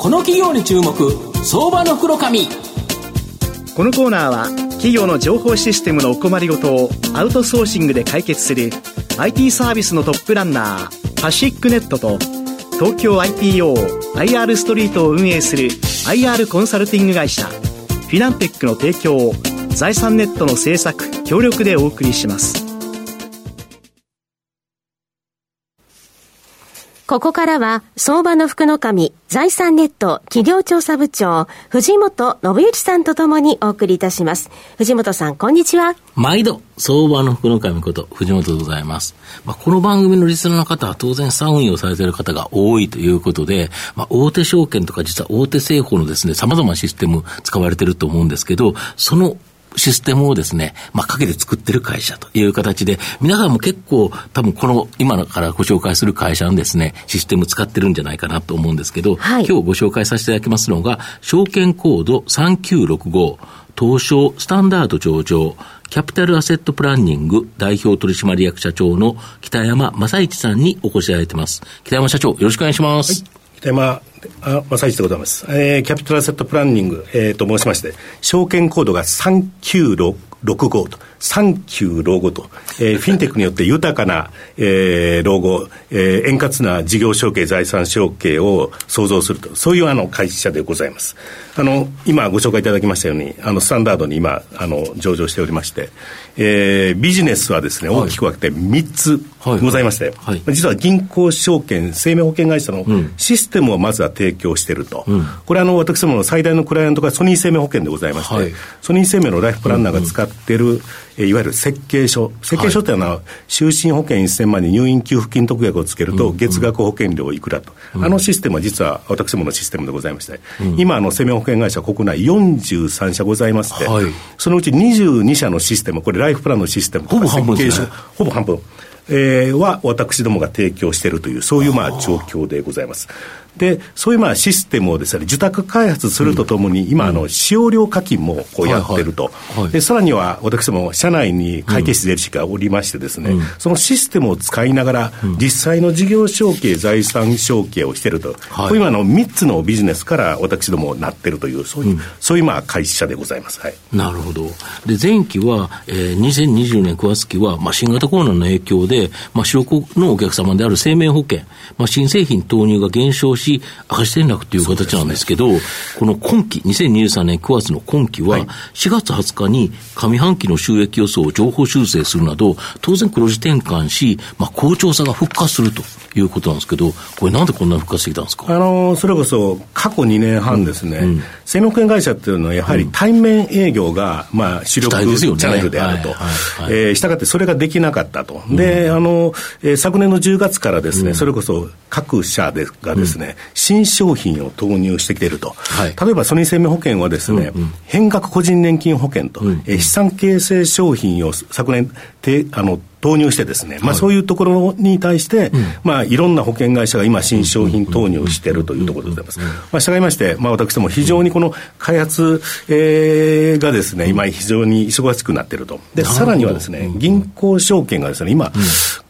この企業に注目相場の袋紙このコーナーは企業の情報システムのお困りごとをアウトソーシングで解決する IT サービスのトップランナーパシックネットと東京 IPOIR ストリートを運営する IR コンサルティング会社フィナンテックの提供を財産ネットの制作協力でお送りします。ここからは、相場の福の神、財産ネット企業調査部長、藤本信之さんとともにお送りいたします。藤本さん、こんにちは。毎度、相場の福の神こと、藤本でございます。まあ、この番組のリスナーの方は当然資産運用されている方が多いということで、まあ、大手証券とか実は大手製法のですね、様々なシステム使われていると思うんですけど、そのシステムをですね、まあ、かけて作ってる会社という形で、皆さんも結構多分この今からご紹介する会社のですね、システム使ってるんじゃないかなと思うんですけど、はい、今日ご紹介させていただきますのが、証券コード3965、東証スタンダード上場、キャピタルアセットプランニング代表取締役社長の北山正一さんにお越しいただいてます。北山社長、よろしくお願いします。はい、北山あ正一でございます。えー、キャピタルアセットプランニング、えー、と申しまして、証券コードが3965と、39老後と、えー、フィンテックによって豊かな、えー、老後、えー、円滑な事業承継、財産承継を創造すると、そういうあの会社でございます。あの、今ご紹介いただきましたように、あの、スタンダードに今、あの、上場しておりまして、えー、ビジネスはですね、大きく分けて3つございまして、はい。はい、実は銀行証券、生命保険会社のシステムをまずは提供していると。うん、これあの、私どもの最大のクライアントがソニー生命保険でございまして、はい、ソニー生命のライフプランナーが使っている、うんうん。いわゆる設計書、設計書というのは、就寝保険1000万に入院給付金特約をつけると、月額保険料いくらと、あのシステムは実は私どものシステムでございまして、今、あの生命保険会社、国内43社ございまして、そのうち22社のシステム、これ、ライフプランのシステムとか設計書、ほぼ半分。えー、は私どもが提供しているという、そういうまあ状況でございます。で、そういうまあシステムをですね、受託開発するとともに、今、あの、使用料課金もこうやってると。で、さらには、私も社内に会計士税理士がおりましてですね、そのシステムを使いながら、実際の事業承継、財産承継をしてると。こういうあの、3つのビジネスから私どもなってるという、そういう、そういうまあ会社でございます。はい。なるほど。で、前期は、えー、2020年9月期は、まあ、新型コロナの影響で、まあ、主力のお客様である生命保険、まあ、新製品投入が減少し、赤字転落という形なんですけど、ね、この今期、2023年9月の今期は、4月20日に上半期の収益予想を情報修正するなど、当然黒字転換し、まあ、好調さが復活するということなんですけど、これなんでこんな復活してきたんですか？あの、それこそ過去2年半ですね、うん、生命保険会社っていうのはやはり対面営業が、まあ、主力チャンネルであると。したがってそれができなかったと。で、あの、えー、昨年の10月からですね、それこそ各社でがですね、新商品を投入してきていると、はい、例えばソニー生命保険はですね、うんうん、変額個人年金保険と、うんうん、え資産形成商品を昨年てあの投入してですね、まあ、そういうところに対して、うん、まあ、いろんな保険会社が今、新商品投入しているというところでございます。まあ、従いまして、まあ、私ども非常にこの開発、えー、がですね、今、非常に忙しくなっていると。で、さらにはですね、銀行証券がですね、今、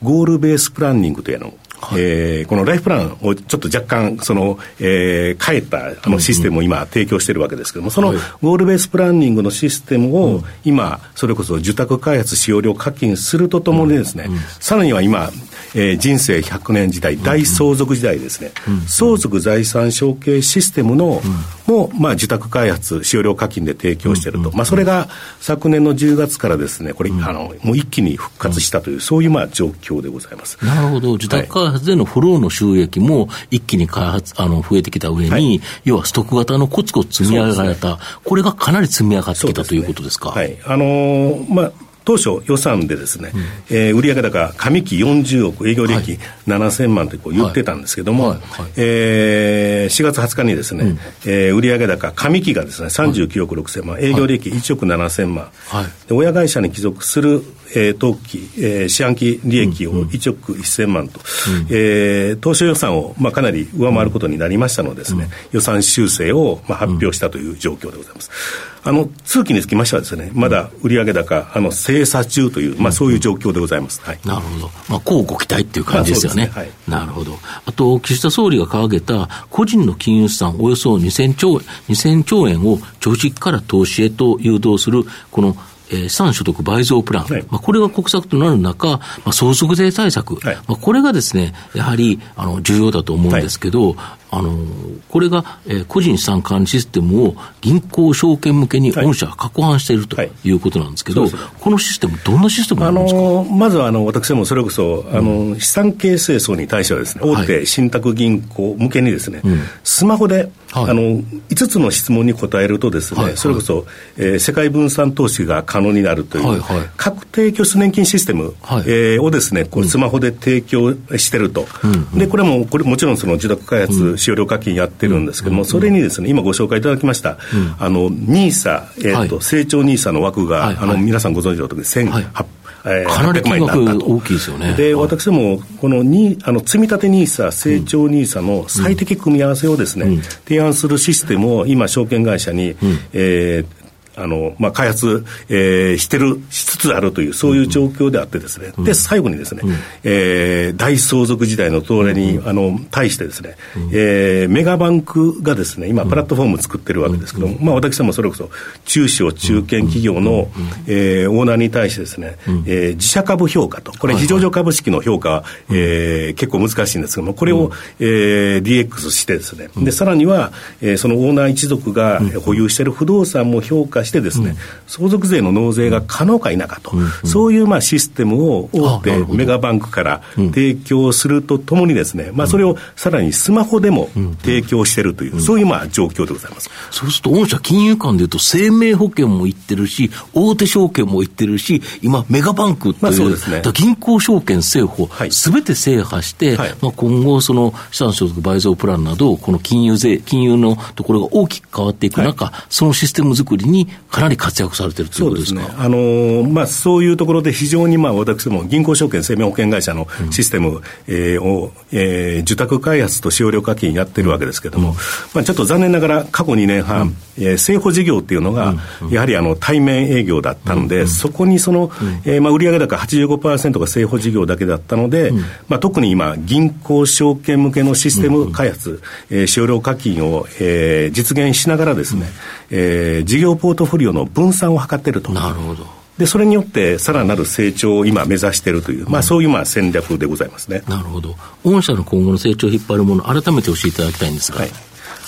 ゴールベースプランニングというのはい、えー、このライフプランをちょっと若干その、えー、変えたあのシステムを今提供しているわけですけれども、そのゴールベースプランニングのシステムを今、それこそ受託開発使用料課金するとともにですね、さらには今、えー、人生100年時代、大相続時代ですね、相続財産承継システムの、も、まあ、受託開発、使用料課金で提供していると、まあ、それが昨年の10月からですね、これ、あのもう一気に復活したという、そういうまあ状況でございます。なるほど、受託開発でのフローの収益も一気に開発あの増えてきた上に、はい、要はストック型のコツコツ積み上げられた、ね、これがかなり積み上がってきた、ということですか？はい。あのー、まあ当初予算でですね、うん、えー、売上高上期40億、営業利益7000万ってこう言ってたんですけども、はい。はい。はい、えー、4月20日にですね、うん、えー、売上高上期がですね39億6000万、営業利益1億7000万、はい、で親会社に帰属する、えー、当期、えー、四半期利益を1億1000万と、うん、えー、当初予算を、まあ、かなり上回ることになりましたのでですね、うん、予算修正を、まあ、発表したという状況でございます。あの通期につきましてはですね、まだ売上高、あの精査中という、まあ、そういう状況でございます。はい、なるほど。まあ、こうご期待っていう感じですよね。ねはい、なるほど。あと、岸田総理が掲げた個人の金融資産およそ2000兆 ,2000 兆円を貯蓄から投資へと誘導する、このえー、資産所得倍増プラン、はい、まあ、これが国策となる中、まあ、相続税対策、はい、まあ、これがですね、やはりあの重要だと思うんですけど、はいあのこれが、えー、個人資産管理システムを銀行証券向けに御社が確保しているとい。うことなんですけど、はいはい、このシステム、どんなシステムなんですか、あのまずはあの私もそれこそ、あの、うん、資産形成層に対してはですね、大手信託銀行向けにですね、スマホで、はい、あの5つの質問に答えるとですね、はい。それこそ、えー、世界分散投資が可能になるという、はい。はい、確定拠出年金システム、はい、えー、をですね、こうスマホで提供してると、うん、でこれもこれもちろんその自宅開発、使用料課金やってるんですけども、それにですね、今ご紹介いただきました、あの、ニーサ、えっ、と、成長ニーサの枠が、あの、皆さんご存知のとおり、1800えー、かなり金額大きいですよね。で、私ども、このにあの積み立て NISA、成長 NISA の最適組み合わせをですね、うん、提案するシステムを今、証券会社に、うん、えーあの、まあ、開発、えー、してる、しつつあるという、そういう状況であってですね、うん、で、最後にですね、うん、えー、大相続時代の東レに、うん、あの、対してですね、うん、えー、メガバンクがですね、今、プラットフォーム作ってるわけですけども、まあ、私どもそれこそ、中小中堅企業の、えー、オーナーに対してですね、えー、自社株評価と、これ、非上場株式の評価は、えー、結構難しいんですけども、これを、えー、DX してですね、で、さらには、えー、そのオーナー一族が保有している不動産も評価してですね、相続税の納税が可能か否かと、そういうまあシステムを大手メガバンクから提供するとともにですね、まあそれをさらにスマホでも提供しているという、そういうまあ状況でございます。そうすると、御社金融間でいうと、生命保険もいってるし、大手証券もいってるし、今、メガバンクという、まあそうですね、銀行証券制法、す、べ、て制覇して、はい、まあ、今後、その資産所得倍増プランなど、この金融税、金融のところが大きく変わっていく中、はい、そのシステム作りにかなり活躍されてるということですか？そうですね、あのー、まあ、そういうところで非常に、まあ、私ども銀行証券生命保険会社のシステム、うん、えー、を、えー、受託開発と使用料課金やってるわけですけれども、うん、まあ、ちょっと残念ながら過去2年半、うん、えー、政府事業っていうのが、やはりあの対面営業だったので、そこにその、えーまあ、売上高85%が政府事業だけだったので、まあ、特に今、銀行証券向けのシステム開発、えー、使用料課金を、えー、実現しながらですね、えー、事業ポートフォリオの分散を図っていると。なるほど。で、それによってさらなる成長を今目指しているという、まあそういうまあ戦略でございますね。なるほど。御社の今後の成長を引っ張るもの、改めて教えていただきたいんですが。はい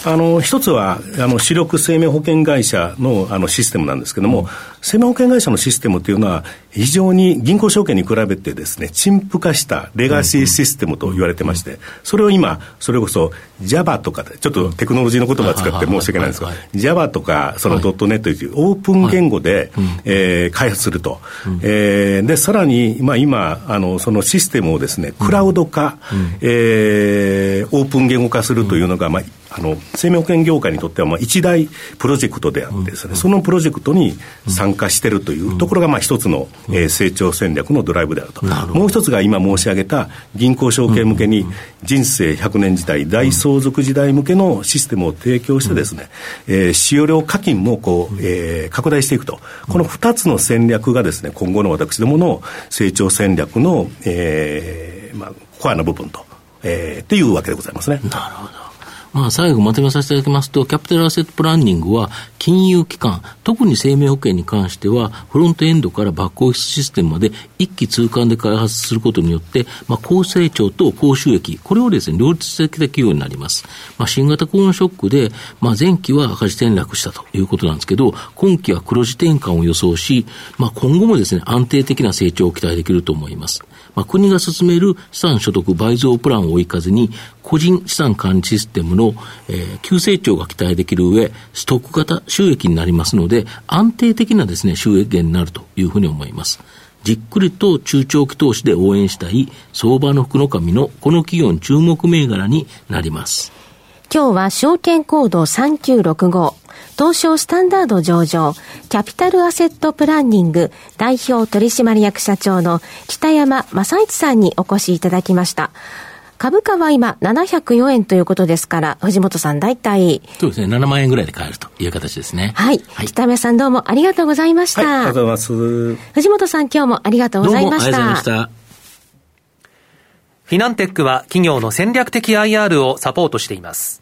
あの一つはあの主力生命保険会社のあのシステムなんですけれども、うん、生命保険会社のシステムというのは、非常に銀行証券に比べてですね、陳腐化したレガシーシステムと言われてまして、それを今、それこそ Java とかで、ちょっとテクノロジーの言葉を使って申し訳ないんですが、Java とかそのドットネットというオープン言語で、えー、開発すると。えー、で、さらに、まあ今、あの、そのシステムをですね、クラウド化、えー、オープン言語化するというのが、まあ、あの生命保険業界にとってはまあ一大プロジェクトであってですね、そのプロジェクトに参加しているというところがまあ一つの、えー、成長戦略のドライブであると。もう一つが今申し上げた銀行証券向けに人生100年時代大相続時代向けのシステムを提供してですね、えー、使用料課金もこう、えー、拡大していくと。この2つの戦略がですね今後の私どもの成長戦略の、えーまあ、コアな部分と、えー、っていうわけでございますね。なるほどまあ、最後まとめさせていただきますと、キャピタルアセットプランニングは、金融機関、特に生命保険に関しては、フロントエンドからバックオフィスシステムまで一気通貫で開発することによって、まあ、高成長と高収益、これをですね、両立的な企業になります。まあ、新型コロナショックで、まあ、前期は赤字転落したということなんですけど、今期は黒字転換を予想し、まあ、今後もですね、安定的な成長を期待できると思います。まあ、国が進める資産所得倍増プランを追い風に、個人資産管理システムの、えー、急成長が期待できる上、ストック型収益になりますので、安定的なですね、収益源になるというふうに思います。じっくりと中長期投資で応援したい相場の福の神のこの企業の注目銘柄になります。今日は証券コード3965東証スタンダード上場、キャピタルアセットプランニング代表取締役社長の北山正一さんにお越しいただきました。株価は今704円ということですから、藤本さん大体。そうですね、7万円ぐらいで買えるという形ですね。はい。はい、北山さんどうもありがとうございました。はい、ありがとうございます。藤本さん今日もありがとうございました。どうもありがとうございました。フィナンテックは企業の戦略的 IR をサポートしています。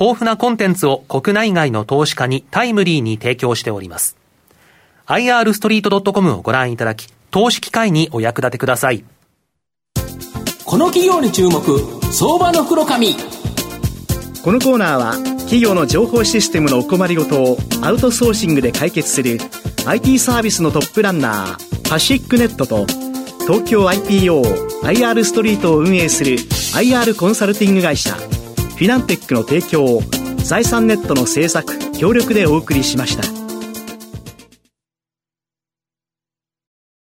豊富なコンテンツを国内外の投資家にタイムリーに提供しております。irstreet.com をご覧いただき、投資機会にお役立てください。この企業に注目、相場の袋紙。このコーナーは、企業の情報システムのお困りごとをアウトソーシングで解決する IT サービスのトップランナー、パシックネットと、東京 IPO IR ストリートを運営する IR コンサルティング会社フィナンテックの提供を財産ネットの制作協力でお送りしました。